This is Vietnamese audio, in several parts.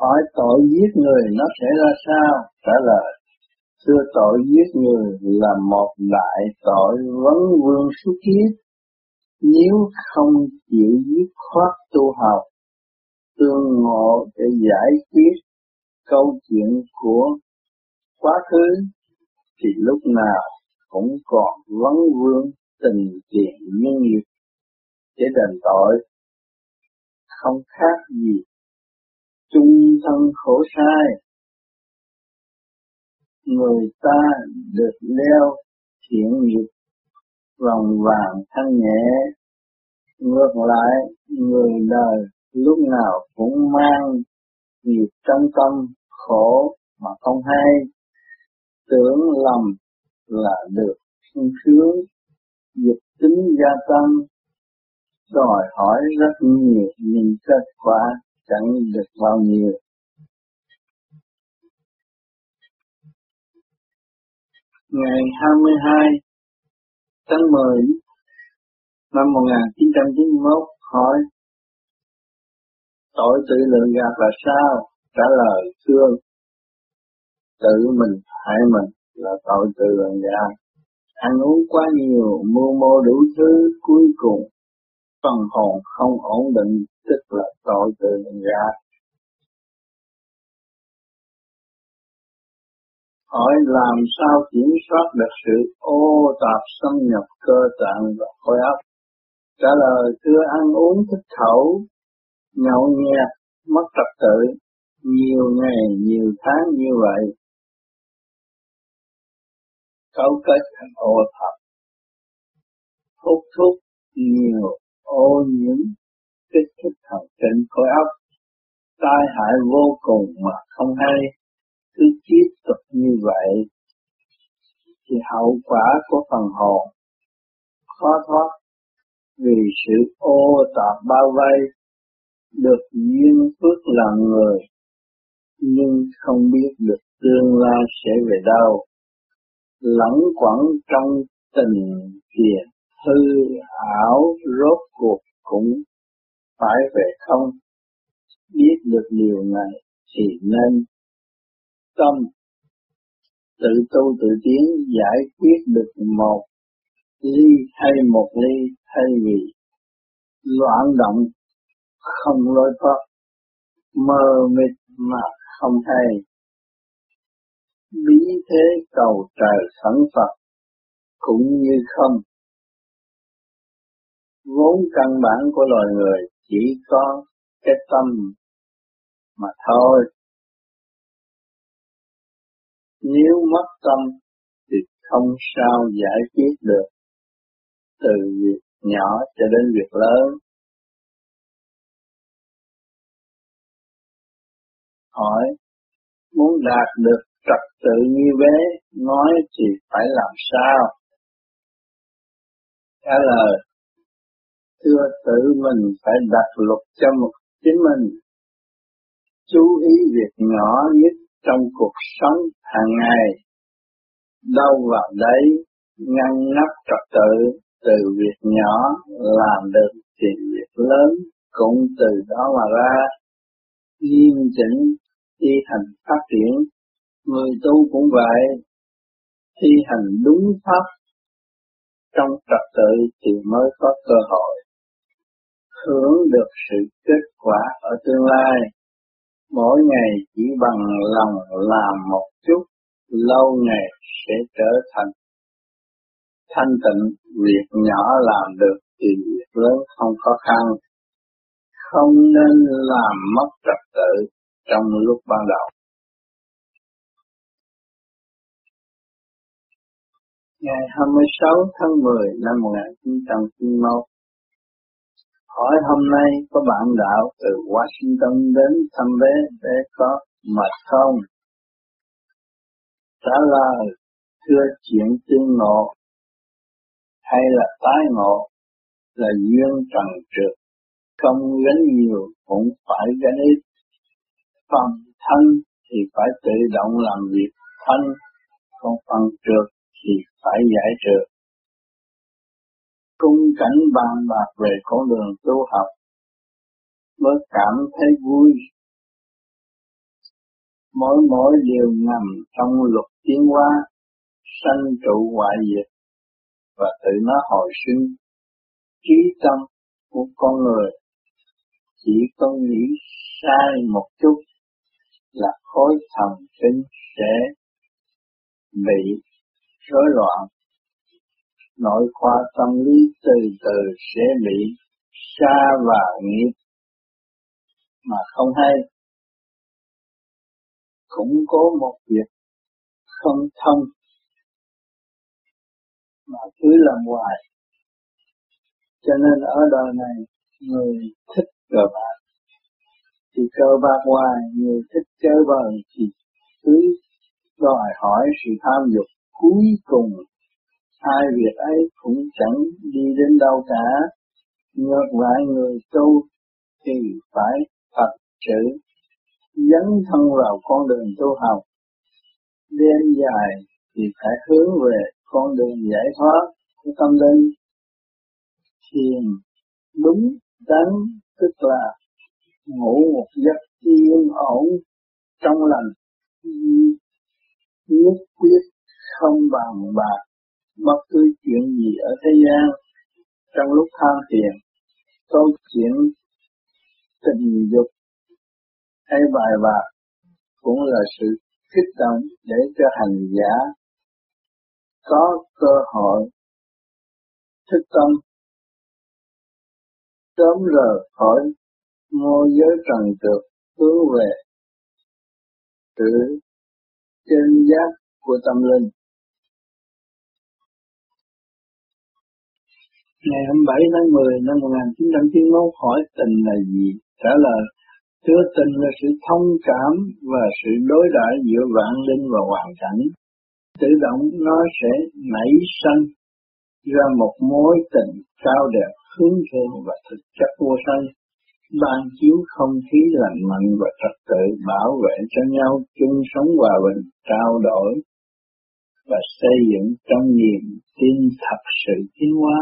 hỏi tội giết người nó sẽ ra sao? Trả lời, xưa tội giết người là một đại tội vấn vương suốt kiếp. Nếu không chịu giết khoát tu học, tương ngộ để giải quyết câu chuyện của quá khứ, thì lúc nào cũng còn vấn vương tình tiền nhân nghiệp để đền tội không khác gì chung thân khổ sai. Người ta được leo thiện nghiệp, vòng vàng thanh nhẹ. Ngược lại, người đời lúc nào cũng mang nghiệp trong tâm khổ mà không hay. Tưởng lầm là được sung sướng, dục tính gia tăng. Đòi hỏi rất nhiều những kết quả chẳng được bao nhiêu ngày 22 tháng 10 năm 1991 hỏi tội tự lượng gạt là sao? Trả lời thương tự mình hại mình là tội tự lượng gạt. Ăn uống quá nhiều, mua mô đủ thứ, cuối cùng phần hồn không ổn định tức là tội tự lượng hỏi làm sao kiểm soát được sự ô tạp xâm nhập cơ tạng và khối óc. Trả lời thưa ăn uống thích khẩu, nhậu nhẹt, mất trật tự, nhiều ngày, nhiều tháng như vậy. Cấu kết thành ô tạp. Hút thuốc nhiều, ô nhiễm, kích thích thần kinh khối óc, tai hại vô cùng mà không hay. Cứ tiếp tục như vậy thì hậu quả của phần hồn khó thoát. Vì sự ô tạp bao vây được duyên phước là người nhưng không biết được tương lai sẽ về đâu. Lẫn quẩn trong tình kiệt hư ảo rốt cuộc cũng phải về không? Biết được điều này thì nên tâm tự tu tự tiến, giải quyết được một ly hay một ly thay vì loạn động, không lối thoát, mơ mịt mà không hay. Bí thế cầu trời sẵn Phật cũng như không. Vốn căn bản của loài người chỉ có cái tâm mà thôi nếu mất tâm thì không sao giải quyết được từ việc nhỏ cho đến việc lớn. Hỏi, muốn đạt được trật tự như vế, nói thì phải làm sao? Trả lời, thưa tự mình phải đặt luật cho một chính mình. Chú ý việc nhỏ nhất trong cuộc sống hàng ngày. Đâu vào đấy ngăn nắp trật tự, từ việc nhỏ làm được thì việc lớn cũng từ đó mà ra. Nghiêm chỉnh thi hành phát triển người tu cũng vậy. Thi hành đúng pháp, trong trật tự thì mới có cơ hội hưởng được sự kết quả ở tương lai mỗi ngày chỉ bằng lòng làm một chút, lâu ngày sẽ trở thành thanh tịnh, việc nhỏ làm được thì việc lớn không khó khăn. Không nên làm mất trật tự trong lúc ban đầu. Ngày 26 tháng 10 năm 1991, hỏi hôm nay có bạn đạo từ Washington đến thăm bé bé có mệt không? Trả lời, thưa chuyện tương ngộ hay là tái ngộ là duyên trần trượt. Không gánh nhiều cũng phải gánh ít. Phần thân thì phải tự động làm việc, thân còn phần trượt thì phải giải trượt cung cảnh bàn bạc về con đường tu học, mới cảm thấy vui. Mỗi mỗi điều nằm trong luật tiến hóa, sanh trụ hoại diệt, và tự nó hồi sinh. Trí tâm của con người chỉ có nghĩ sai một chút là khối thần kinh sẽ bị rối loạn nội khoa tâm lý từ từ sẽ bị xa vào nghiệp. Mà không hay. Cũng có một việc không thông. Mà cứ làm hoài. Cho nên ở đời này, người thích cờ bạc. Thì cờ bạc hoài, người thích chơi bời thì cứ đòi hỏi sự tham dục cuối cùng hai việc ấy cũng chẳng đi đến đâu cả. Ngược lại, người tu thì phải thật sự dấn thân vào con đường tu học. Đêm dài thì phải hướng về con đường giải thoát của tâm linh. Thiền đúng đắn, tức là ngủ một giấc yên ổn trong lành. Nhất quyết không bàn bạc bất cứ chuyện gì ở thế gian, trong lúc tham thiền, câu chuyện tình dục hay bài bạc cũng là sự kích động để cho hành giả có cơ hội thức tâm, sớm rời khỏi ngôi giới trần trượt, hướng về sự chân giác của tâm linh. Ngày 27 tháng 10 năm 1991 hỏi tình là gì? Trả lời, chứa tình là sự thông cảm và sự đối đãi giữa vạn linh và hoàn cảnh. Tự động nó sẽ nảy sanh ra một mối tình cao đẹp hướng thượng và thực chất vô sanh ban chiếu không khí lành mạnh và trật tự bảo vệ cho nhau chung sống hòa bình trao đổi và xây dựng trong niềm tin thật sự tiến hóa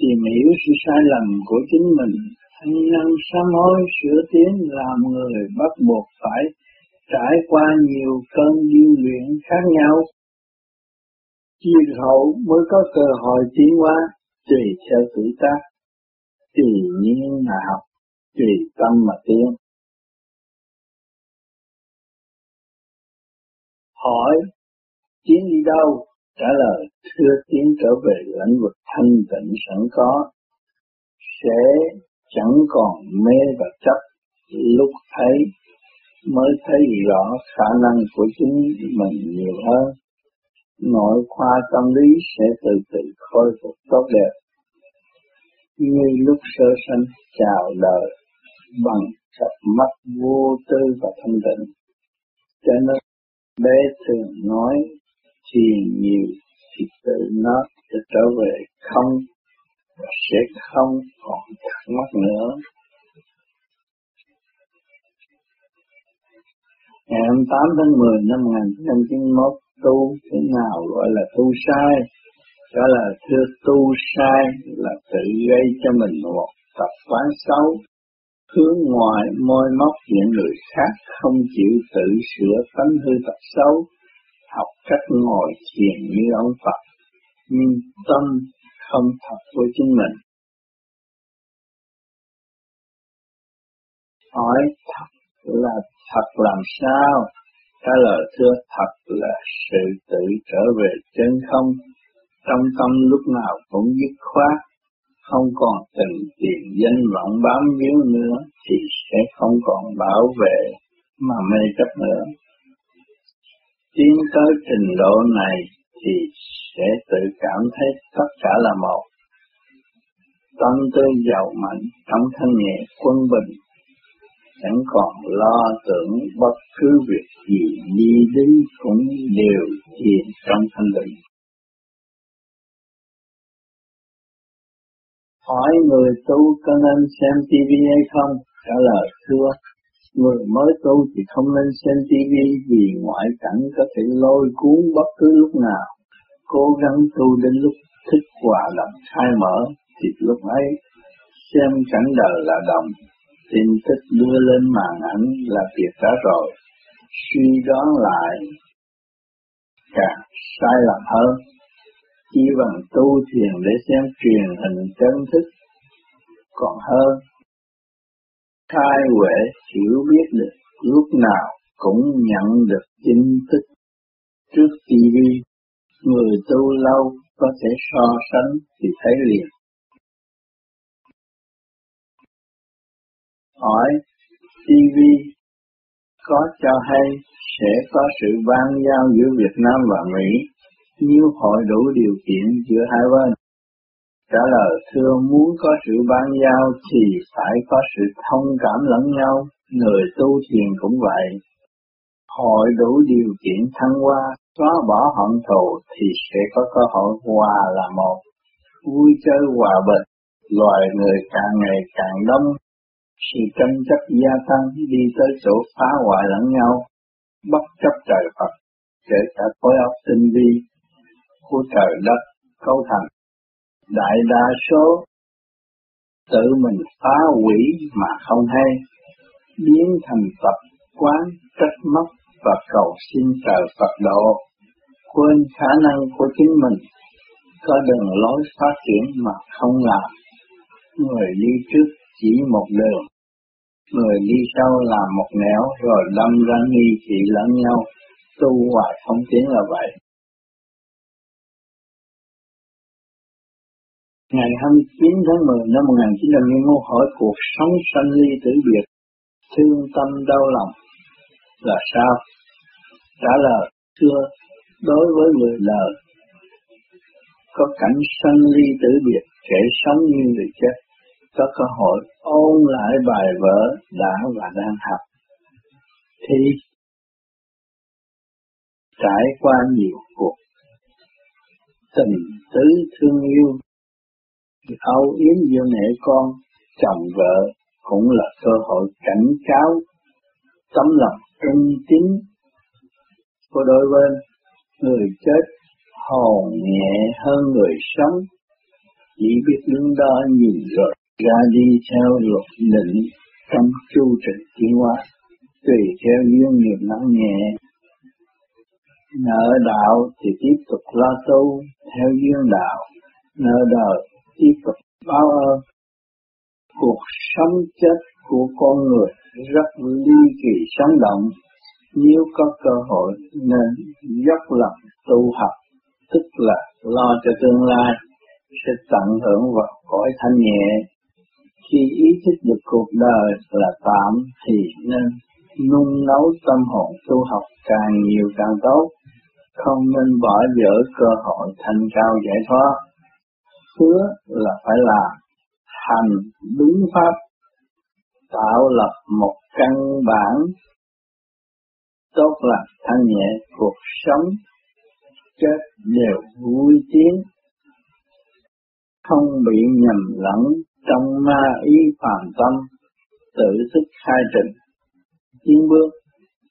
tìm hiểu sự sai lầm của chính mình. Anh năn sám hối sửa tiến làm người bắt buộc phải trải qua nhiều cơn điêu luyện khác nhau. Chiều hậu mới có cơ hội tiến hóa, tùy theo tuổi tác, tùy nhiên mà học, tùy tâm mà tiến. Hỏi tiến đi đâu? Trả lời thưa tiến trở về lãnh vực thanh tịnh sẵn có, sẽ chẳng còn mê và chấp. Lúc thấy mới thấy rõ khả năng của chính mình nhiều hơn. Nội khoa tâm lý sẽ từ từ khôi phục tốt đẹp. Như lúc sơ sanh, chào đời bằng cặp mắt vô tư và thanh tịnh. Cho nên, bé thường nói thiền nhiều thì tự nó sẽ trở về không và sẽ không còn thắc mắc nữa. Ngày 28 tháng 10 năm 1991 tu thế nào gọi là tu sai? Đó là thưa tu sai là tự gây cho mình một tập quán xấu, hướng ngoài môi móc những người khác không chịu tự sửa tánh hư tật xấu học cách ngồi thiền như ông Phật, nhưng tâm không thật với chính mình. Hỏi thật là thật làm sao? Trả lời thưa thật là sự tự trở về chân không. Trong tâm lúc nào cũng dứt khoát, không còn tình tiền danh vọng bám víu nữa thì sẽ không còn bảo vệ mà mê chấp nữa. Tiến tới trình độ này thì sẽ tự cảm thấy tất cả là một. Tâm tư giàu mạnh, tâm thân nhẹ quân bình, chẳng còn lo tưởng bất cứ việc gì đi đến cũng đều chìm trong thanh định. Hỏi người tu có nên xem TV hay không? Trả lời thưa, người mới tu thì không nên xem TV vì ngoại cảnh có thể lôi cuốn bất cứ lúc nào. Cố gắng tu đến lúc thích hòa lập khai mở thì lúc ấy xem cảnh đời là đồng, tin tức đưa lên màn ảnh là việc đã rồi. suy đoán lại càng sai lầm hơn chỉ bằng tu thiền để xem truyền hình chân thức còn hơn khai huệ hiểu biết được lúc nào cũng nhận được tin tức trước TV người tu lâu có thể so sánh thì thấy liền hỏi TV có cho hay sẽ có sự ban giao giữa Việt Nam và Mỹ nếu hội đủ điều kiện giữa hai bên. Trả lời thưa muốn có sự ban giao thì phải có sự thông cảm lẫn nhau, người tu thiền cũng vậy. Hội đủ điều kiện thăng hoa, xóa bỏ hận thù thì sẽ có cơ hội hòa là một. Vui chơi hòa bình, loài người càng ngày càng đông, sự tranh chấp gia tăng đi tới chỗ phá hoại lẫn nhau, bất chấp trời Phật, kể cả khối óc tinh vi của trời đất cấu thành. Đại đa số tự mình phá hủy mà không hay, biến thành tập quán trách móc và cầu xin trời Phật độ, quên khả năng của chính mình, có đường lối phát triển mà không làm. Người đi trước chỉ một đường, người đi sau làm một nẻo rồi đâm ra nghi trị lẫn nhau, tu hoài không tiến là vậy. Ngày 29 tháng 10 năm 1991 hỏi cuộc sống sanh ly tử biệt, thương tâm đau lòng là sao? Trả lời, thưa, đối với người đời, có cảnh sanh ly tử biệt, kẻ sống như người chết, có cơ hội ôn lại bài vở đã và đang học, thì trải qua nhiều cuộc tình tứ thương yêu âu yếm giữa mẹ con, chồng vợ cũng là cơ hội cảnh cáo tấm lòng trung tín của đôi bên. Người chết hồn nhẹ hơn người sống. Chỉ biết đứng đó nhìn rồi ra đi theo luật định trong chu trình tiến hóa tùy theo duyên nghiệp nặng nhẹ. Nợ đạo thì tiếp tục lo tu theo duyên đạo nợ đời tiếp tục báo ơn cuộc sống chết của con người rất ly kỳ sống động. Nếu có cơ hội nên dốc lòng tu học, tức là lo cho tương lai, sẽ tận hưởng vào cõi thanh nhẹ. Khi ý thức được cuộc đời là tạm thì nên nung nấu tâm hồn tu học càng nhiều càng tốt. Không nên bỏ dở cơ hội thành cao giải thoát hứa là phải làm hành đúng pháp, tạo lập một căn bản tốt lành, thanh nhẹ cuộc sống, chết đều vui tiếng, không bị nhầm lẫn trong ma ý phàm tâm, tự thức khai trình, tiến bước.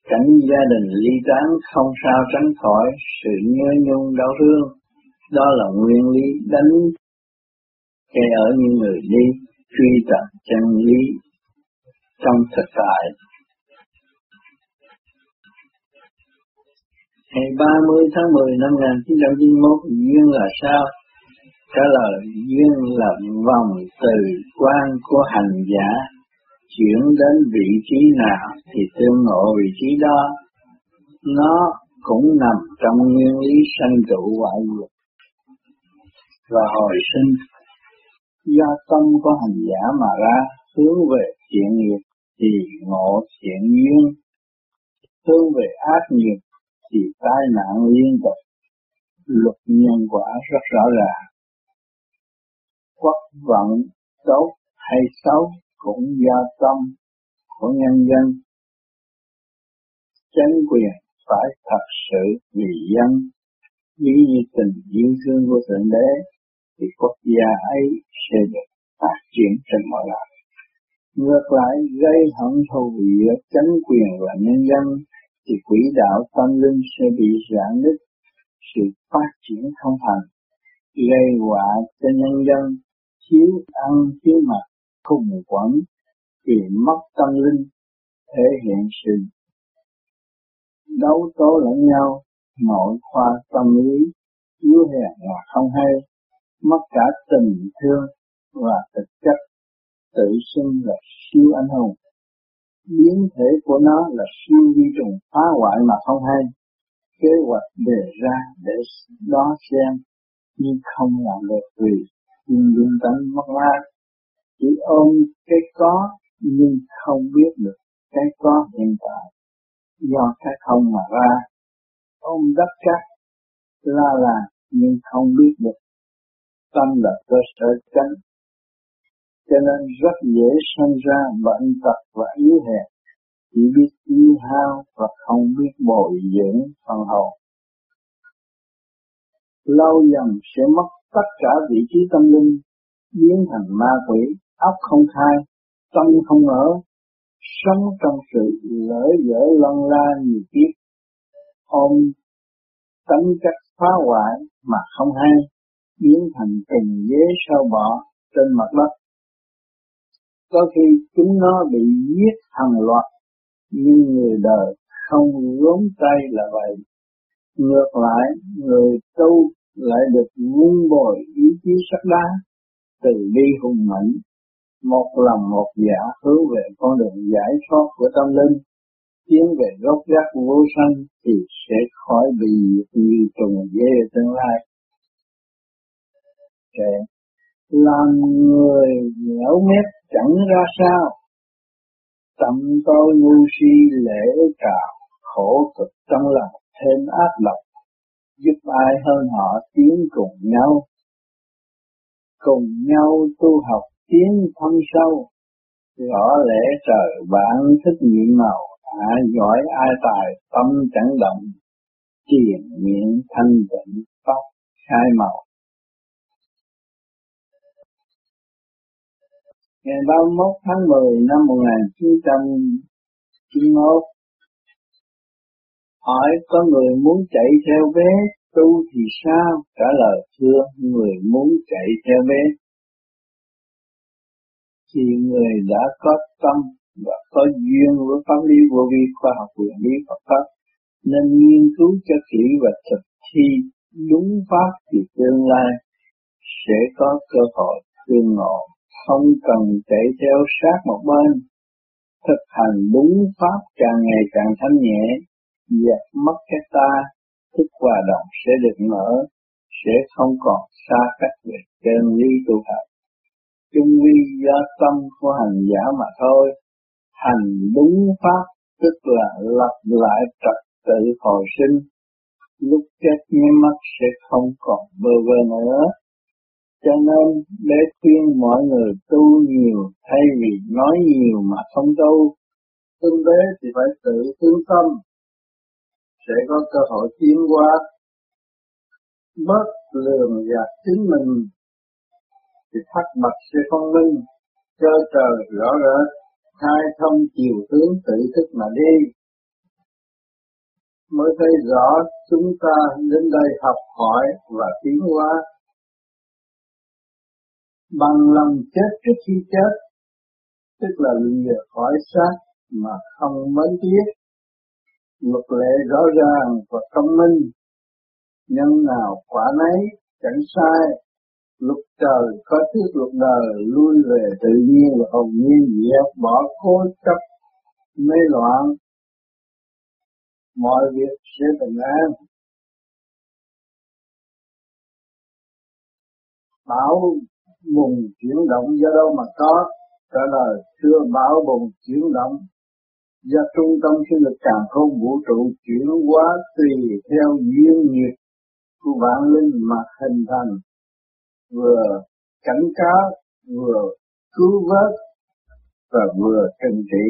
Cảnh gia đình ly tán không sao tránh khỏi sự nhớ nhung đau thương, đó là nguyên lý đánh kẻ ở những người đi truy tập chân lý trong thực tại. Ngày 30 tháng 10 năm 1991 duyên là sao? Trả lời, duyên là vòng từ quan của hành giả chuyển đến vị trí nào thì tương ngộ vị trí đó. Nó cũng nằm trong nguyên lý sanh trụ hoại diệt và hồi sinh do tâm của hành giả mà ra hướng về thiện nghiệp thì ngộ thiện duyên, hướng về ác nghiệp thì tai nạn liên tục. Luật nhân quả rất rõ ràng. Quốc vận tốt hay xấu cũng do tâm của nhân dân. Chánh quyền phải thật sự vì dân như tình yêu thương của thượng đế thì quốc gia ấy sẽ được phát triển trên mọi mặt. Ngược lại gây hận thù giữa chánh quyền và nhân dân thì quỹ đạo tâm linh sẽ bị giãn nứt, sự phát triển không thành, gây họa cho nhân dân, thiếu ăn thiếu mặc, khùng quẩn, vì mất tâm linh, thể hiện sự đấu tố lẫn nhau, nội khoa tâm lý, yếu hèn là không hay, mất cả tình thương và thực chất, tự xưng là siêu anh hùng. Biến thể của nó là siêu vi trùng phá hoại mà không hay. Kế hoạch đề ra để đó xem, nhưng không làm được vì nhưng luôn tánh mất mát. Chỉ ôm cái có, nhưng không biết được cái có hiện tại do cái không mà ra, ôm đất cát la là, nhưng không biết được tâm là cơ sở chánh. Cho nên rất dễ sinh ra bệnh tật và yếu hèn. Chỉ biết yêu hao và không biết bồi dưỡng phần hồn. Lâu dần sẽ mất tất cả vị trí tâm linh, biến thành ma quỷ, óc không khai, tâm không ở, sống trong sự lỡ dở lân la nhiều kiếp. Ôm tính cách phá hoại mà không hay biến thành từng ghế sâu bọ trên mặt đất. Có khi chúng nó bị giết hàng loạt, nhưng người đời không gốm tay là vậy. Ngược lại, người tu lại được vun bồi ý chí sắc đá từ bi hùng mạnh một lòng một dạ hướng về con đường giải thoát của tâm linh, tiến về gốc gác vô sanh thì sẽ khỏi bị như trùng dê tương lai. Kệ. làm người nhẽo mép chẳng ra sao. Tâm tôi ngu si lễ cào khổ cực trong lòng thêm áp lực giúp ai hơn họ tiến cùng nhau. Cùng nhau tu học tiến thâm sâu, rõ lẽ trời bạn thích nhiệm màu ai giỏi ai tài tâm chẳng động, triền miệng thanh tịnh tóc, khai màu. Ngày 31 tháng 10 năm 1991 hỏi có người muốn chạy theo bé tu thì sao? Trả lời, thưa, người muốn chạy theo bé thì người đã có tâm và có duyên với pháp lý vô vi khoa học quyền lý Phật pháp, nên nghiên cứu cho kỹ và thực thi đúng pháp thì tương lai sẽ có cơ hội tương ngộ không cần chạy theo sát một bên. Thực hành đúng pháp càng ngày càng thanh nhẹ, dẹp mất cái ta, thức hòa đồng sẽ được mở, sẽ không còn xa cách về chân lý tu học chung vi do tâm của hành giả mà thôi. Hành đúng pháp, tức là lập lại trật tự hồi sinh. Lúc chết nhắm mắt sẽ không còn bơ vơ nữa cho nên để khuyên mọi người tu nhiều, thay vì nói nhiều mà không tu tương tế thì phải tự tương tâm. Sẽ có cơ hội tiến qua bớt lường gạt chính mình, thì thắc mắc sẽ phong minh cơ trời rõ rệt, khai thông chiều tướng tự thức mà đi. Mới thấy rõ chúng ta đến đây học hỏi và tiến hóa bằng lòng chết trước khi chết, tức là lìa khỏi xác mà không mến tiếc. Luật lệ rõ ràng và công minh, nhân nào quả nấy chẳng sai. Luật trời có thuyết luật đời lui về tự nhiên và hồn nhiên, dẹp bỏ cố chấp, mê loạn. Mọi việc sẽ bình an. Bảo bùng chuyển động do đâu mà có, trả lời chưa bão bùng chuyển động. Do trung tâm sinh lực càng không vũ trụ chuyển hóa tùy theo duyên nghiệp của vạn linh mà hình thành. Vừa cảnh cáo, vừa cứu vớt và vừa trừng trị.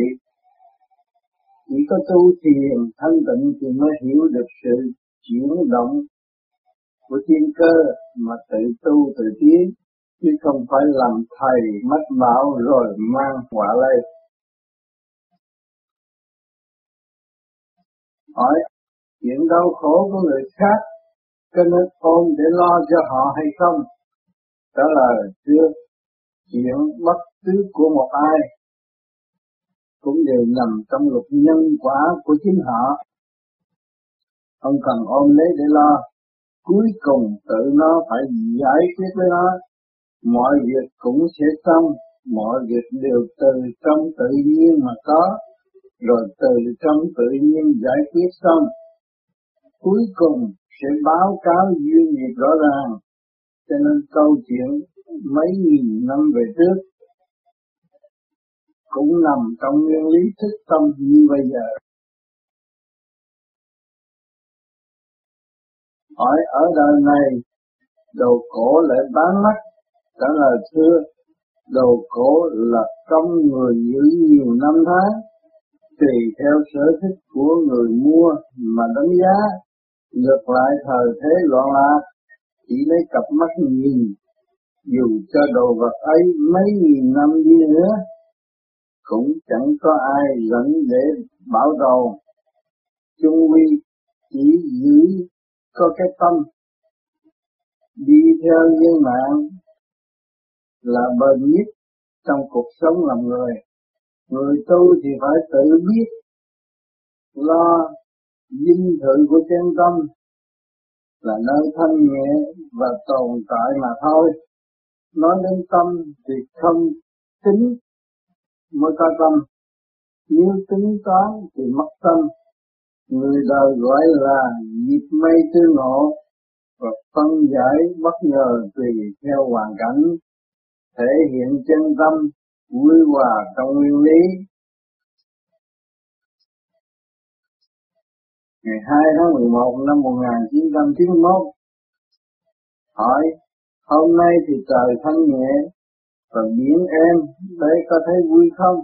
Chỉ có tu thiền thanh tịnh thì mới hiểu được sự chuyển động của thiên cơ mà tự tu tự tiến chứ không phải làm thầy mất bảo rồi mang quả lây hỏi chuyện đau khổ của người khác cho nên ôm để lo cho họ hay không? Trả lời, chưa. Chuyện bất cứ của một ai cũng đều nằm trong luật nhân quả của chính họ. Không cần ôm lấy để lo, cuối cùng tự nó phải giải quyết với nó mọi việc cũng sẽ xong, mọi việc đều từ trong tự nhiên mà có. Rồi từ trong tự nhiên giải quyết xong, cuối cùng sẽ báo cáo duyên nghiệp rõ ràng. Cho nên câu chuyện mấy nghìn năm về trước cũng nằm trong nguyên lý thức tâm như bây giờ. Hỏi ở đời này đồ cổ lại bán mắt trả lời thưa đồ cổ là trong người giữ nhiều năm tháng, tùy theo sở thích của người mua mà đánh giá. Ngược lại, thời thế loạn lạc, chỉ lấy cặp mắt nhìn, dù cho đồ vật ấy mấy nghìn năm đi nữa, cũng chẳng có ai dẫn để bảo tồn chung quy, chỉ giữ có cái tâm, đi theo dân mạng là bền nhất trong cuộc sống làm người. Người tu thì phải tự biết lo dinh thự của chân tâm là nơi thanh nhẹ và tồn tại mà thôi. Nói đến tâm thì không tính mới có tâm. Nếu tính toán thì mất tâm. Người đời gọi là nhịp mây tư ngộ và phân giải bất ngờ tùy theo hoàn cảnh thể hiện chân tâm vui hòa trong nguyên lý. Ngày 2 tháng 11 năm 1991 hỏi, hôm nay thì trời thanh nhẹ và biển em đấy có thấy vui không?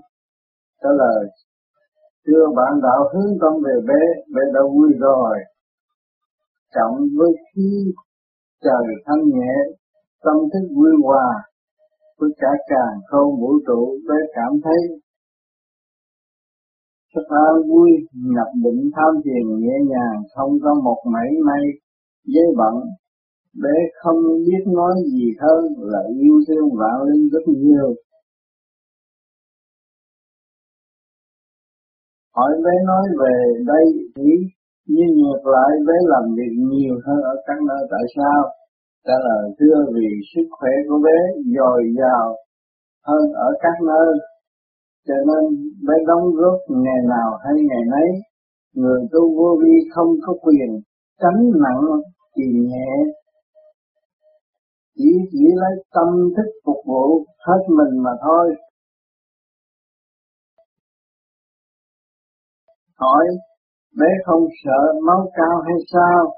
Trả lời chưa bạn đạo hướng tâm về bé bé đã vui rồi. Cộng với khi trời thanh nhẹ, tâm thức vui hòa với cả càng không vũ trụ bé cảm thấy rất an vui, nhập định tham thiền nhẹ nhàng, không có một mảy may, dây bận. Bé không biết nói gì hơn là yêu thương vạn linh rất nhiều. Hỏi bé nói về đây ý nhưng ngược lại, bé làm việc nhiều hơn ở các nơi tại sao? Trả lời thưa, vì sức khỏe của bé dồi dào hơn ở các nơi, cho nên bé đóng góp ngày nào hay ngày nấy, người tu vô vi không có quyền tránh nặng thì nhẹ. Chỉ chỉ lấy tâm thức phục vụ hết mình mà thôi. Hỏi, bé không sợ máu cao hay sao?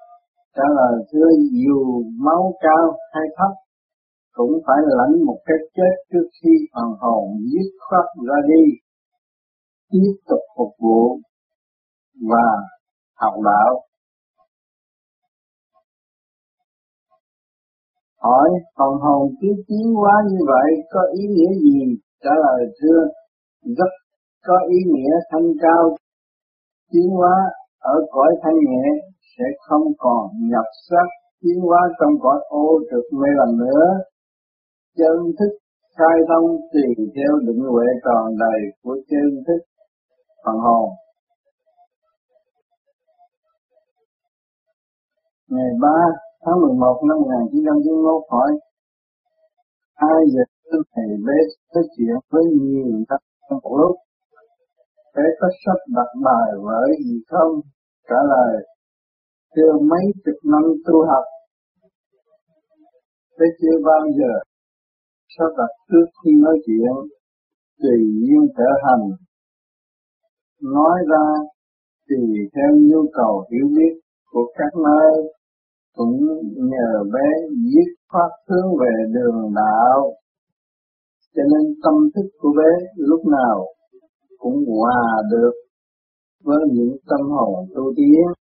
Trả lời, thưa, dù máu cao hay thấp, cũng phải lãnh một cái chết trước khi phần hồn dứt khoát ra đi, tiếp tục phục vụ và học đạo. Hỏi phần hồn cứ tiến hóa như vậy, có ý nghĩa gì? Trả lời, thưa, rất có ý nghĩa thanh cao. Tiến hóa ở cõi thanh nhẹ sẽ không còn nhập sắc, tiến hóa trong cõi ô trực mê làm nữa. Chân thức khai thông tùy theo định huệ tròn đầy của chân thức phần hồn. Ngày 3 tháng 11 năm 1991 hỏi, ai giờ thầy bé nói chuyện với nhiều người trong một lúc bé có sắp đặt bài vở gì không? Trả lời chưa mấy chục năm tu học. Tới chưa bao giờ sao đặt trước khi nói chuyện? Tùy nhiên trở hành. Nói ra tùy theo nhu cầu hiểu biết của các nơi, cũng nhờ bé dứt phát hướng về đường đạo. Cho nên tâm thức của bé lúc nào cũng hòa được với những tâm hồn tu tiến.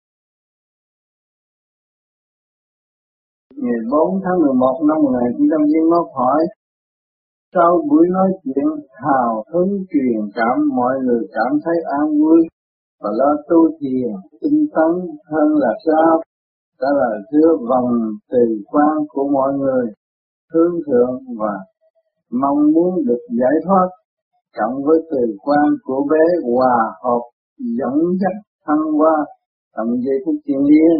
Ngày 4 tháng 11 năm 1991 hỏi, sau buổi nói chuyện hào hứng truyền cảm, mọi người cảm thấy an vui và lo tu thiền, tinh tấn hơn là sao? Đó là thưa vòng từ quan của mọi người, hướng thượng và mong muốn được giải thoát, cộng với từ quan của bé hòa hợp dẫn dắt thăng hoa trong dây của thiền liên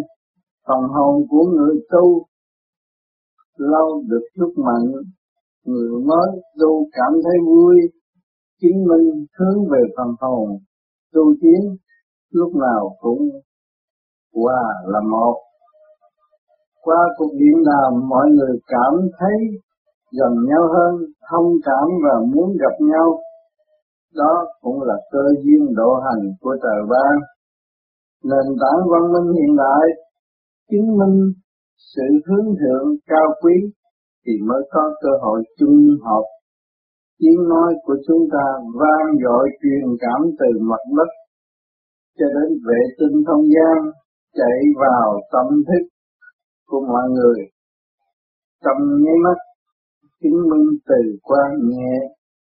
phần hồn của người tu lâu được chút mạnh người mới tu cảm thấy vui, chứng minh hướng về phần hồn, tu tiến lúc nào cũng qua là một. Qua cuộc điện đàm, mọi người cảm thấy gần nhau hơn, thông cảm và muốn gặp nhau. Đó cũng là cơ duyên độ hành của trời ban nền tảng văn minh hiện đại, chứng minh sự hướng thượng cao quý thì mới có cơ hội chung họp tiếng nói của chúng ta vang dội truyền cảm từ mặt đất, cho đến vệ tinh không gian chạy vào tâm thức của mọi người. Trong nháy mắt, chứng minh từ quan nhẹ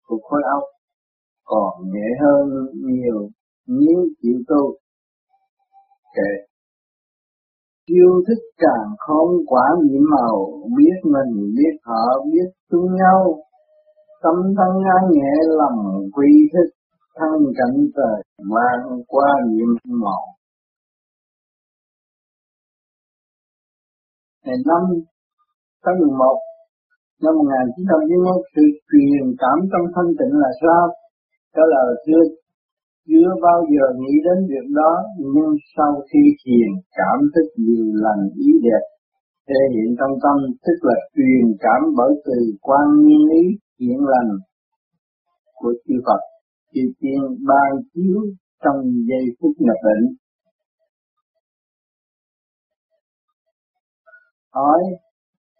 của khối óc còn nhẹ hơn nhiều nếu chịu tu. Kệ. Yêu thích càng không quả nhiệm màu, biết mình, biết họ, biết chung nhau. Tâm thân ngang nhẹ lòng quy thức, thân cảnh trời mang qua nhiệm màu. Ngày năm tháng 11 năm 1991 sự truyền cảm trong thanh tịnh là sao? Đó là chưa chưa bao giờ nghĩ đến việc đó, nhưng sau khi thiền, cảm thức nhiều lành ý đẹp, thể hiện trong tâm, tức là truyền cảm bởi từ quan nguyên lý, hiện lành của chư Phật chư tiên ban chiếu trong giây phút nhập định. Hỏi,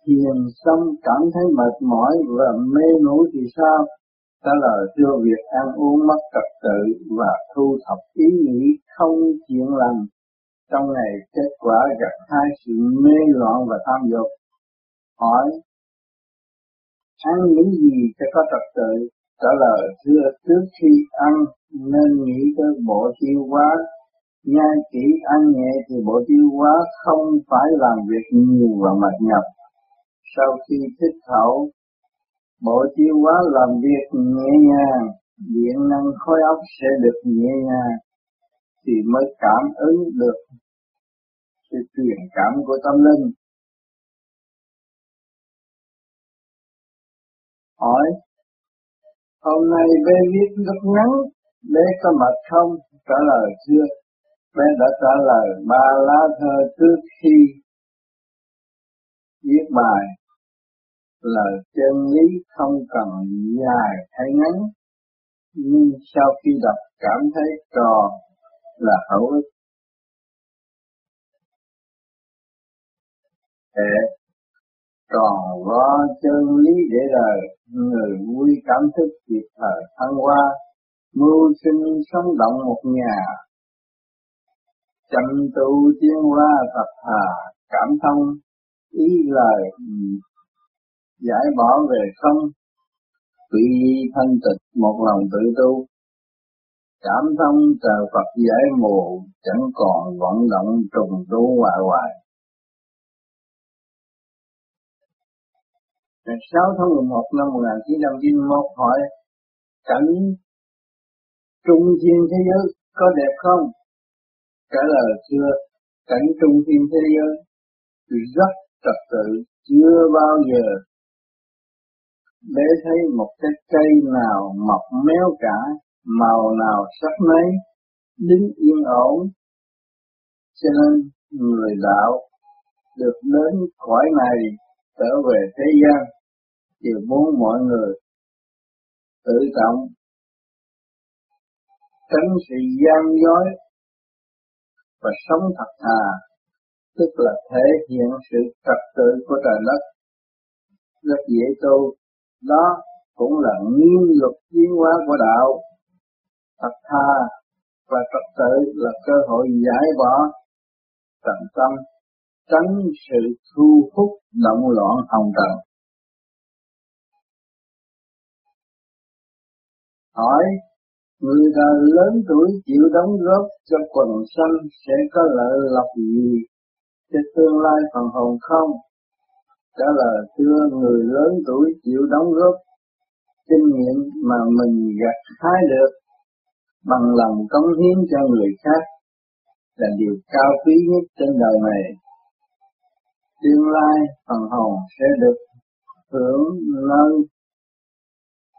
thiền xong cảm thấy mệt mỏi và mê ngủ thì sao? Đó là đưa việc ăn uống mất trật tự và thu thập ý nghĩ không chuyện lành. Trong ngày kết quả gặp hai sự mê loạn và tham dục. Hỏi, ăn những gì cho có trật tự? Trả lời, thưa, trước khi ăn nên nghĩ tới bộ tiêu hóa. Nhai kỹ ăn nhẹ thì bộ tiêu hóa không phải làm việc nhiều và mệt nhọc. Sau khi thích khẩu Bộ tiêu hóa làm việc nhẹ nhàng, điện năng khối óc sẽ được nhẹ nhàng, thì mới cảm ứng được sự truyền cảm của tâm linh. Hỏi, hôm nay bé viết rất ngắn, bé có mệt không? Trả lời chưa. Bé đã trả lời ba lá thơ trước khi viết bài là chân lý không cần dài hay ngắn. Nhưng sau khi đọc cảm thấy tròn là hữu ích. Hệ tròn lo chân lý để đời, người vui cảm thức kịp thời thăng hoa, mưu sinh sống động một nhà. Chăm tu tiến hóa thật thà cảm thông, ý lời giải bỏ về không? Tùy thân tịch một lòng tự tu. Cảm thông trời Phật giải mù chẳng còn vận động trùng tu hoài hoài. Ngày 6 tháng 11 năm 1991 hỏi cảnh trung thiên thế giới có đẹp không? Trả lời chưa, cảnh trung thiên thế giới rất trật tự, chưa bao giờ để thấy một cái cây nào mọc méo cả, màu nào sắc nấy, đứng yên ổn. Cho nên người đạo được đến khỏi này trở về thế gian thì muốn mọi người tự trọng tránh sự gian dối và sống thật thà tức là thể hiện sự trật tự của trời đất rất dễ tu đó cũng là nguyên luật tiến hóa của đạo. Thật tha và trật tự là cơ hội giải bỏ tận tâm, tránh sự thu hút động loạn hồng trần. Hỏi, người đời lớn tuổi chịu đóng góp cho quần sanh sẽ có lợi lộc gì cho tương lai phần hồn không? Trả lời thưa người lớn tuổi chịu đóng góp kinh nghiệm mà mình gặt hái được bằng lòng cống hiến cho người khác là điều cao quý nhất trên đời này. Tương lai phần hồn sẽ được hưởng nơi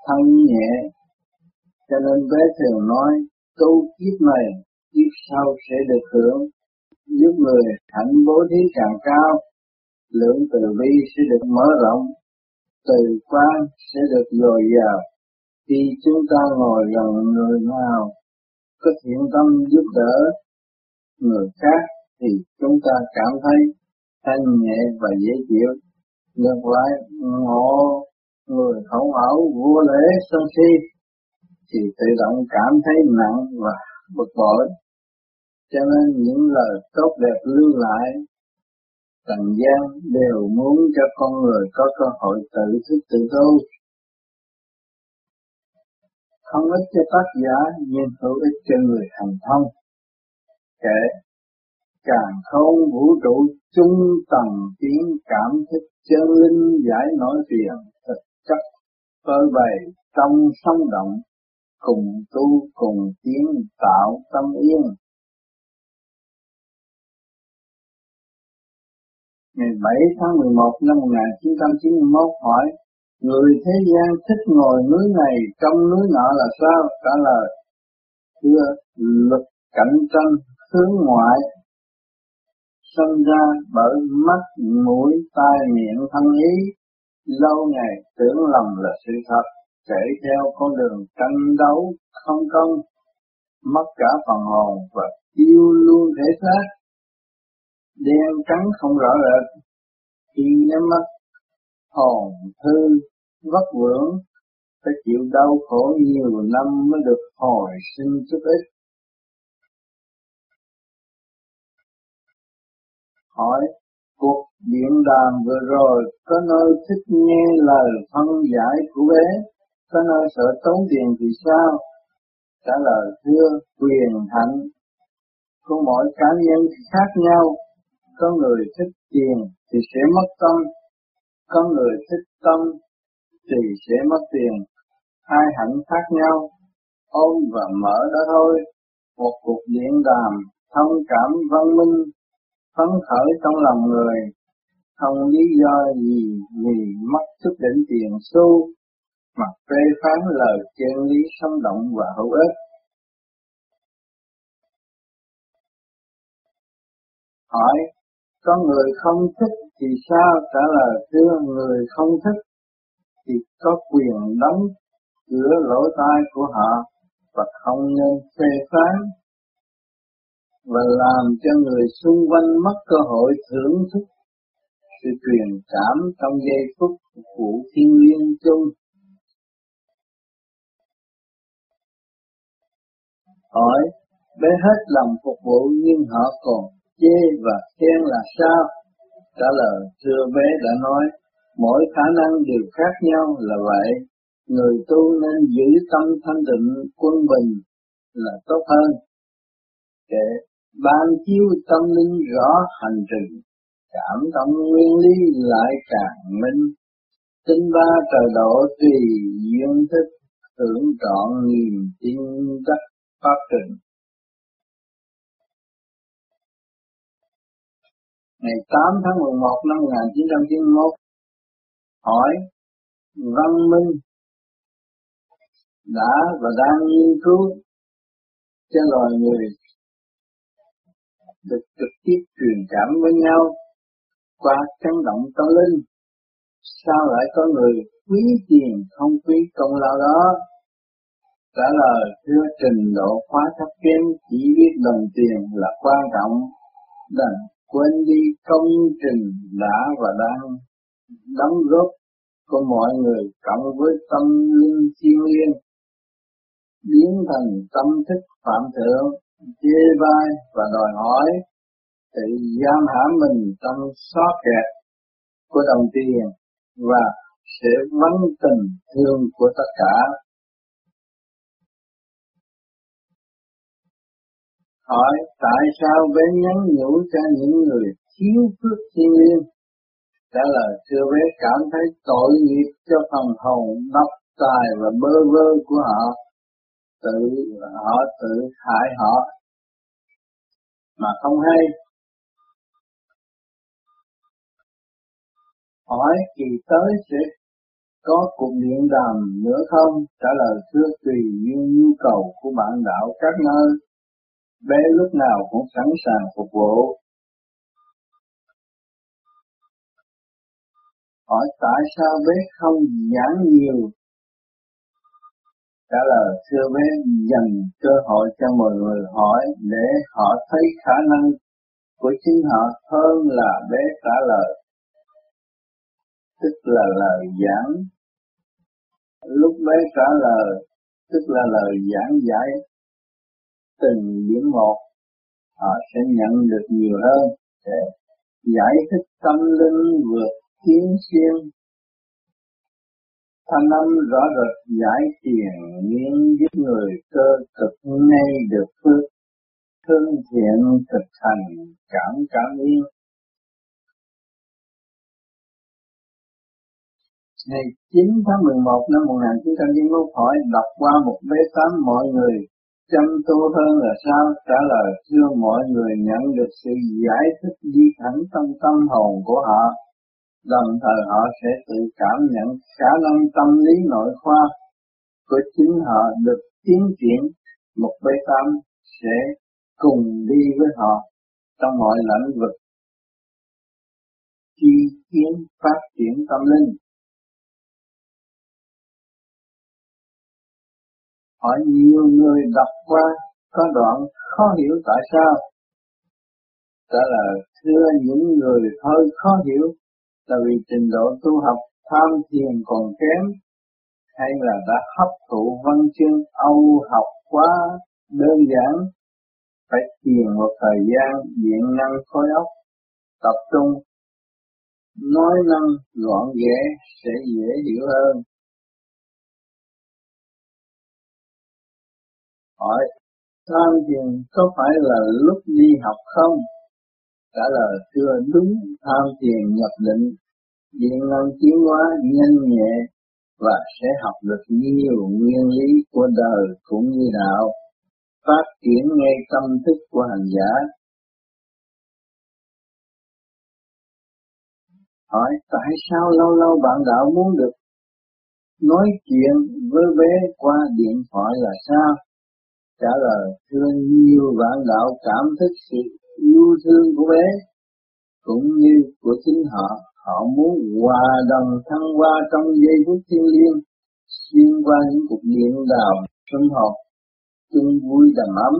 thân nhẹ, cho nên bé thường nói tu kiếp này, kiếp sau sẽ được hưởng, giúp người hạnh bố thí càng cao, lượng từ bi sẽ được mở rộng, từ quan sẽ được dồi dào. Khi chúng ta ngồi gần người nào có thiện tâm giúp đỡ người khác thì chúng ta cảm thấy thanh nhẹ và dễ chịu. Ngược lại, ngộ người hậu ảo vua lễ sân si thì tự động cảm thấy nặng và bực bội. Cho nên những lời tốt đẹp lưu lại trần gian đều muốn cho con người có cơ hội tự thức tự tu. Không ích cho tác giả nhưng hữu ích cho người hành thông. Kể, càng không vũ trụ chung tầng tiếng cảm thức chân linh giải nổi phiền thực chất phơi bày trong sống động, cùng tu cùng tiến tạo tâm yên ngày 7 tháng 11 năm 1991 hỏi, người thế gian thích ngồi núi này trong núi nọ là sao? Trả lời, thưa lực cạnh tranh hướng ngoại sinh ra bởi mắt, mũi, tai, miệng, thân ý, lâu ngày tưởng lầm là sự thật, chạy theo con đường tranh đấu không công, mất cả phần hồn và tiêu luôn thể xác đen trắng không rõ rệt. Khi nhắm mắt, hồn thư vất vưởng, phải chịu đau khổ nhiều năm mới được hồi sinh chút ít. Hỏi, cuộc điện đàm vừa rồi có nơi thích nghe lời phân giải của bé có nơi sợ tốn tiền thì sao? Trả lời, thưa, quyền hạnh của mỗi cá nhân khác nhau có người thích tiền thì sẽ mất tâm, có người thích tâm thì sẽ mất tiền. Hai hạnh khác nhau, ôm và mở đó thôi. Một cuộc điện đàm thông cảm văn minh, phấn khởi trong lòng người. Không lý do gì vì mất chút đỉnh tiền xu, mà phê phán lời chân lý sống động và hữu ích. Hỏi có người không thích thì sao trả lời thưa người không thích thì có quyền đóng cửa lỗ tai của họ và không nên phê phán và làm cho người xung quanh mất cơ hội thưởng thức sự truyền cảm trong giây phút của thiên liên chung. Hỏi, bé hết lòng phục vụ nhưng họ còn chê và khen là sao? Trả lời, thưa bé đã nói, mỗi khả năng đều khác nhau là vậy. Người tu nên giữ tâm thanh định quân bình là tốt hơn. Để ban chiếu tâm linh rõ hành trình, cảm tâm nguyên lý lại càng minh. Tinh ba trời độ tùy duyên thức, tưởng trọn niềm tin đắc phát trình. Ngày 8 tháng 11 năm 1991 hỏi văn minh đã và đang nghiên cứu cho loài người được trực tiếp truyền cảm với nhau qua chấn động tâm linh. Sao lại có người quý tiền không quý công lao đó? Trả lời, thưa trình độ khóa thấp kém chỉ biết đồng tiền là quan trọng, đành quên đi công trình đã và đang đóng góp của mọi người cộng với tâm linh thiên liêng, biến thành tâm thức phạm thượng, chê bai và đòi hỏi tự giam hãm mình trong xót kẹt của đồng tiền và sẽ vắng tình thương của tất cả. Hỏi, tại sao bé nhắn nhủ cho những người thiếu phước thiên liêng trả lời, thưa bé, cảm thấy tội nghiệp cho phần hồn độc tài và bơ vơ của họ tự họ, tự hại họ mà không hay hỏi kỳ tới sẽ có cuộc điện đàm nữa không? Trả lời, thưa tùy như nhu cầu của bạn đạo các nơi. Bé lúc nào cũng sẵn sàng phục vụ. Hỏi tại sao bé không giảng nhiều? Trả lời thưa bé dành cơ hội cho mọi người hỏi để họ thấy khả năng của chính họ hơn là bé trả lời. Tức là lời giảng. Lúc bé trả lời, tức là lời giảng giải từng điểm một, họ sẽ nhận được nhiều hơn, để giải thích tâm linh vượt kiến xuyên thanh âm rõ rệt giải tiền nhưng giúp người cơ cực ngay được phước thương thiện thực hành cảm cảm yên. Ngày 9 tháng 11 năm 1991 hỏi đọc qua một bế tám mọi người chăm tu hơn là sao? Trả lời chưa mọi người nhận được sự giải thích di thẳng trong tâm hồn của họ, đồng thời họ sẽ tự cảm nhận khả năng tâm lý nội khoa của chính họ được tiến triển. Một bê tâm sẽ cùng đi với họ trong mọi lĩnh vực. Chi kiến phát triển tâm linh. Hỏi nhiều người đọc qua, có đoạn khó hiểu tại sao. Trả lời, thưa những người hơi khó hiểu là vì trình độ tu học tham thiền còn kém hay là đã hấp thụ văn chương Âu học quá đơn giản? Phải thiền một thời gian điện năng khối óc tập trung, nói năng gọn ghẽ sẽ dễ hiểu hơn. Hỏi, tham thiền có phải là lúc đi học không? Trả lời chưa đúng, tham thiền nhập định điện năng tiến hóa nhanh nhẹ và sẽ học được nhiều nguyên lý của đời cũng như đạo. Phát triển ngay tâm thức của hành giả. Hỏi, tại sao lâu lâu bạn đạo muốn được nói chuyện với bé qua điện thoại là sao? Trả lời, thương nhiều bạn đạo cảm thức sự yêu thương của bé, cũng như của chính họ. Họ muốn hòa đồng thăng hoa trong giây phút thiên liêng, xuyên qua những cuộc điện đào sinh học chung vui đầm ấm,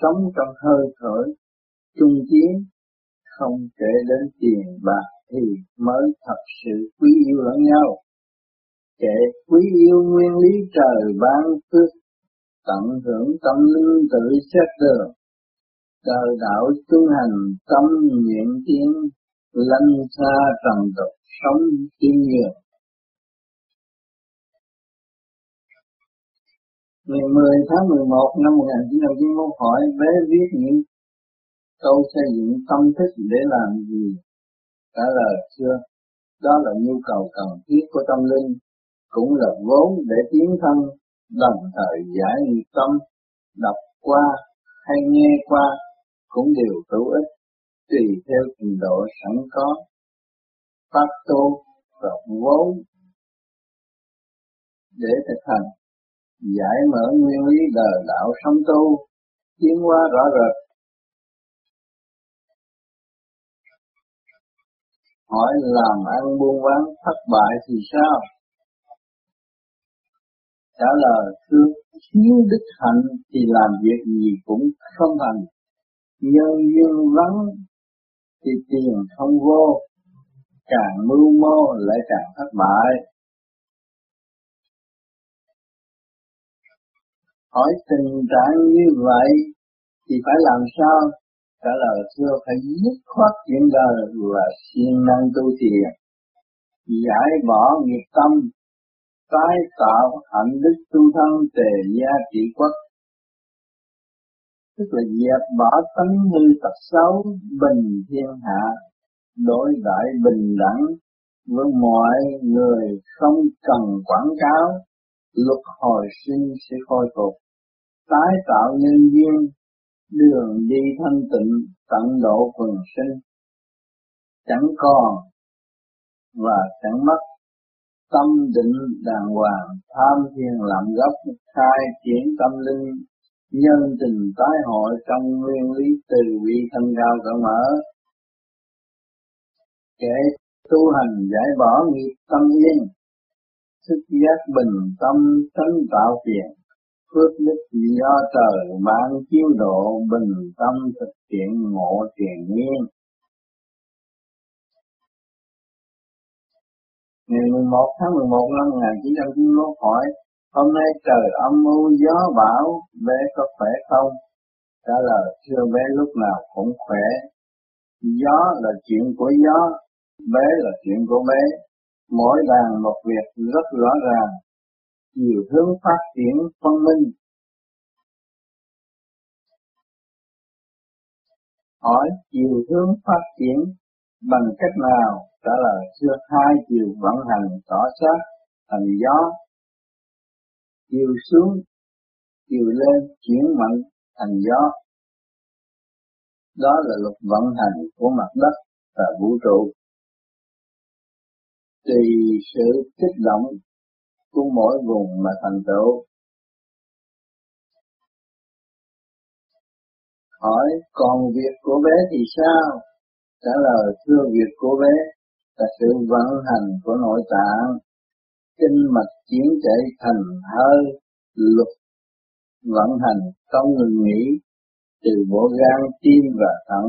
sống trong hơi thở chung chiến, không kể đến tiền bạc thì mới thật sự quý yêu lẫn nhau. Kể quý yêu nguyên lý trời ban phước tận hưởng tâm linh tự xét đường đời đạo chúng hành tâm nguyện tiến lanh xa trần tục sống thiên nhiều Ngày 10 tháng 11 năm 1991 hỏi bé viết những câu xây dựng tâm thức để làm gì? Trả lời chưa, đó là nhu cầu cần thiết của tâm linh, cũng là vốn để tiến thân, đồng thời giải tâm, đọc qua hay nghe qua cũng đều hữu ích tùy theo trình độ sẵn có. Pháp tu và vốn để thực hành giải mở nguyên lý đời đạo sống tu tiến hóa rõ rệt. Hỏi làm ăn buôn bán thất bại thì sao? Trả lời, thưa thiếu đức hạnh thì làm việc gì cũng không thành nhân duyên vắng thì tiền không vô. Càng mưu mô lại càng thất bại. Hỏi tình trạng như vậy thì phải làm sao? Trả lời, thưa, phải dứt khoát chuyện đời và siêng năng tu thiền, giải bỏ nghiệp tâm tái tạo hạnh đức tu thân tề gia trị quốc tức là dẹp bỏ tánh hư tật xấu, bình thiên hạ, đối đại bình đẳng. Với mọi người không cần quảng cáo, luật hồi sinh sẽ khôi phục. Tái tạo nhân duyên, đường đi thanh tịnh, tận độ quần sinh. Chẳng còn và chẳng mất tâm định đàng hoàng, tham thiền làm gốc, khai triển tâm linh, nhân tình tái hội trong nguyên lý từ bi thân cao cỡ mở. Kể tu hành giải bỏ nghiệp tâm yên thức giác bình tâm tránh tạo tiền phước đức do trời ban chiếu độ bình tâm thực hiện ngộ tiền nhiên. Ngày 11 tháng 11 năm 1991 hỏi, hôm nay trời âm u, gió bão, bé có khỏe không? Trả lời, thưa bé, lúc nào cũng khỏe. Gió là chuyện của gió, bé là chuyện của bé. Mỗi đàn một việc rất rõ ràng. Chiều hướng phát triển phân minh. Hỏi, chiều hướng phát triển bằng cách nào? Trả lời xưa hai chiều vận hành tỏ sát thành gió. Chiều xuống, chiều lên chuyển mạnh thành gió. Đó là luật vận hành của mặt đất và vũ trụ. Tùy sự kích động của mỗi vùng mà thành tựu. Hỏi, còn việc của bé thì sao? Trả lời, thưa việc của bé là sự vận hành của nội tạng. Kinh mạch chuyển chạy thành hơi, luật vận hành không ngừng nghỉ, từ bộ gan, tim và thận.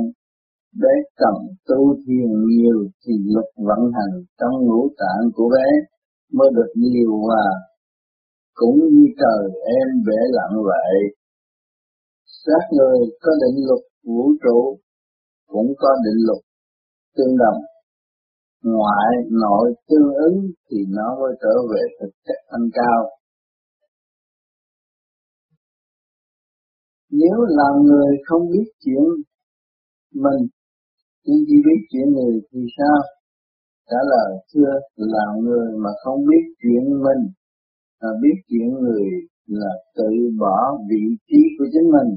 Bé cần tu thiền nhiều thì luật vận hành trong ngũ tạng của bé mới được nhiều hòa, cũng như trời em bể lặng vậy xác người có định luật vũ trụ, cũng có định luật tương đồng. Ngoại nội tương ứng thì nó mới trở về thực chất thanh cao. Nếu là người không biết chuyện mình nhưng chỉ biết chuyện người thì sao? Trả lời, thưa, là người mà không biết chuyện mình, mà biết chuyện người là tự bỏ vị trí của chính mình,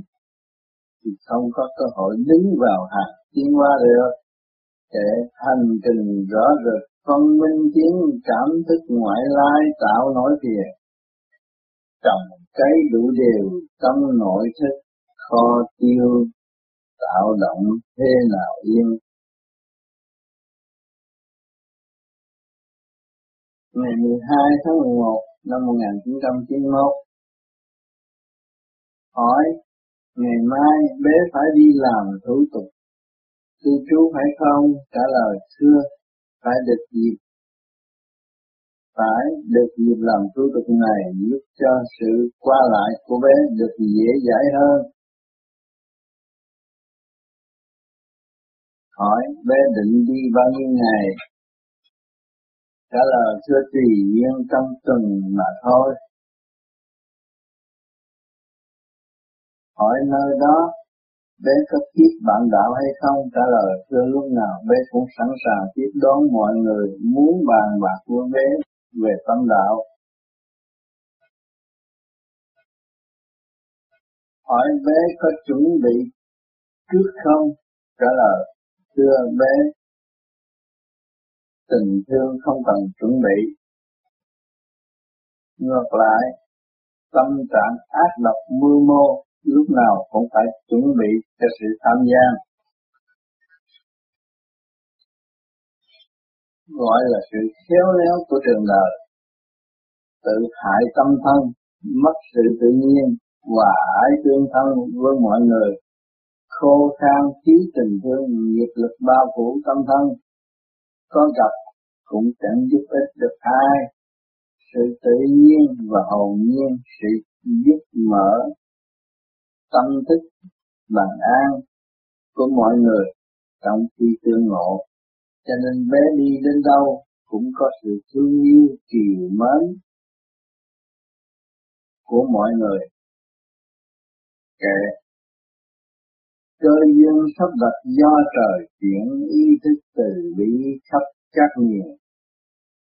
thì không có cơ hội đứng vào hàng tiến qua được để hành trình rõ rệt, phân minh tiến cảm thức ngoại lai, tạo nổi tiền trồng cây đủ đều tâm nội thức, kho tiêu, tạo động thế nào yên. Ngày 12 tháng 11 năm 1991 hỏi, ngày mai bé phải đi làm thủ tục cư trú phải không? Trả lời xưa phải được dịp, phải được dịp làm thủ tục này giúp cho sự qua lại của bé được dễ dãi hơn. Hỏi, bé định đi bao nhiêu ngày? Trả lời, thưa tùy duyên trong tuần mà thôi. Hỏi, nơi đó bé có tiếp bạn đạo hay không? Trả lời chưa lúc nào, bé cũng sẵn sàng tiếp đón mọi người muốn bàn bạc với bé về tâm đạo. Hỏi bé có chuẩn bị trước không? Trả lời, thưa bé, tình thương không cần chuẩn bị. Ngược lại, tâm trạng ác độc mưu mô lúc nào cũng phải chuẩn bị cho sự tham gia. Gọi là sự khéo léo của trường đời. Tự hại tâm thân, mất sự tự nhiên và ái tương thân với mọi người. Khô khan, thiếu tình thương nghiệp lực bao phủ tâm thân. Có gặp cũng chẳng giúp ích được ai. Sự tự nhiên và hồn nhiên, sự giúp mở tâm thức bằng an của mọi người trong khi tương ngộ. Cho nên bé đi đến đâu cũng có sự thương yêu chiều mến của mọi người. Kệ. Cơ duyên sắp đặt do trời chuyển ý thức từ bi khắp các miền.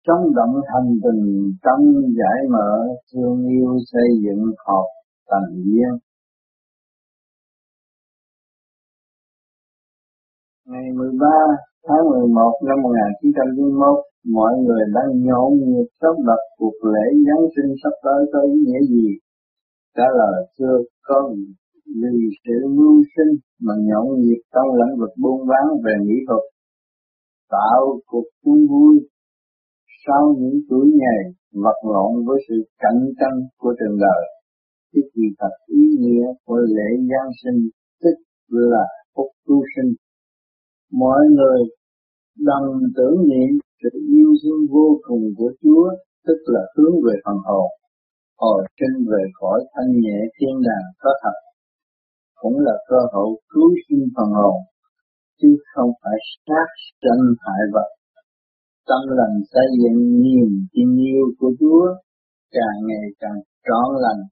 Trong động hành tình tâm giải mở, thương yêu xây dựng hợp thành duyên. Ngày 13 tháng 11 năm 1991, mọi người đang nhộn nhịp sắp đặt cuộc lễ Giáng sinh sắp tới có ý nghĩa gì? Trả lời xưa con vì sự mưu sinh mà nhộn nhịp trong lĩnh vực buôn bán về mỹ thuật, tạo cuộc chung vui sau những tuổi ngày vật lộn với sự cạnh tranh của trường đời. Cái kỳ thật ý nghĩa của lễ Giáng sinh tức là phúc tu sinh mọi người đồng tưởng niệm sự yêu thương vô cùng của Chúa, tức là hướng về phần hồn, hồi sinh về khỏi thanh nhẹ thiên đàng có thật, cũng là cơ hội cứu sinh phần hồn, chứ không phải sát sanh hại vật. Tâm lành xây dựng niềm tin yêu của Chúa càng ngày càng trọn lành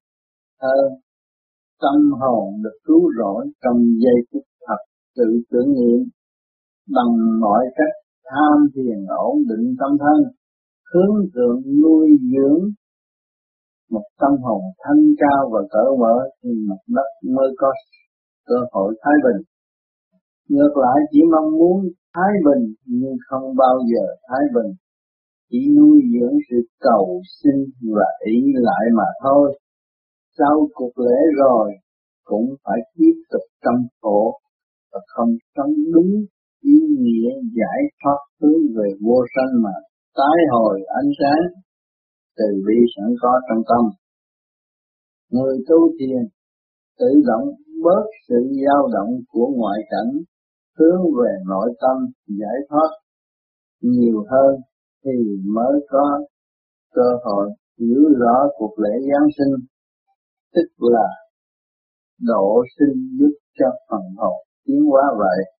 hơn, tâm hồn được cứu rỗi trong giây phút thật tự tưởng niệm bằng mọi cách tham thiền ổn định tâm thân, hướng thượng nuôi dưỡng một tâm hồn thanh cao và cởi mở thì mặt đất mới có cơ hội thái bình. Ngược lại chỉ mong muốn thái bình nhưng không bao giờ thái bình, chỉ nuôi dưỡng sự cầu xin và ý lại mà thôi. Sau cuộc lễ rồi cũng phải tiếp tục tâm khổ và không sống đúng ý nghĩa giải thoát hướng về vô sanh mà tái hồi ánh sáng từ bi sẵn có trong tâm. Người tu thiền tự động bớt sự dao động của ngoại cảnh, hướng về nội tâm giải thoát nhiều hơn thì mới có cơ hội hiểu rõ cuộc lễ Giáng sinh, tức là độ sinh giúp cho phần hồn tiến hóa vậy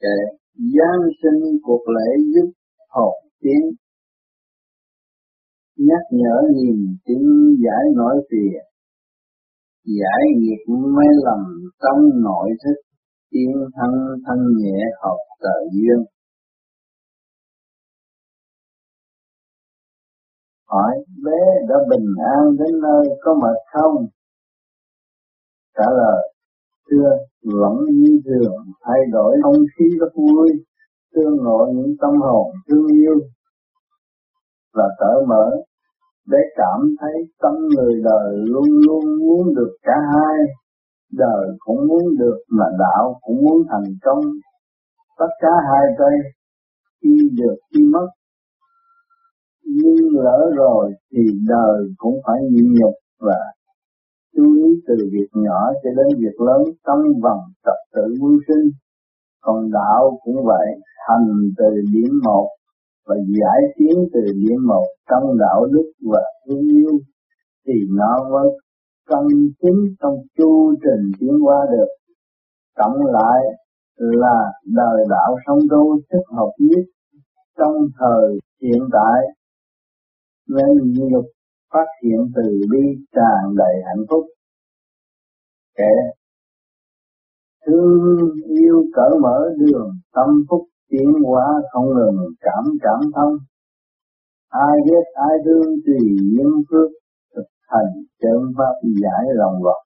kệ giáng sinh cuộc lễ giúp hồn tiến. Nhắc nhở nhìn tiếng giải nỗi phiền. Giải nghiệp mê lầm trong nội thức. Yên thân thân nhẹ học tự duyên. Hỏi, bé đã bình an đến nơi có mệt không? Trả lời chưa vẫn như thường, thay đổi không khí rất vui tương ngộ những tâm hồn thương yêu. Và cởi mở để cảm thấy tâm người đời luôn luôn muốn được cả hai. Đời cũng muốn được mà đạo cũng muốn thành công. Tất cả hai cây khi được khi mất. Nhưng lỡ rồi thì đời cũng phải nhịn nhục và chú ý từ việc nhỏ cho đến việc lớn trong vòng trật tự mưu sinh. Còn đạo cũng vậy, hành từ điểm một và giải tiến từ điểm một trong đạo đức và thương yêu thì nó mới cân chính trong chu trình tiến qua được. Cộng lại là đời đạo song tu thích hợp nhất trong thời hiện tại nên nhục phát hiện từ bi tràn đầy hạnh phúc. Kẻ thương yêu cởi mở đường, tâm phúc tiến hóa không ngừng, cảm cảm thông. Ai ghét ai thương tùy duyên phước thực hành chân pháp giải lòng vật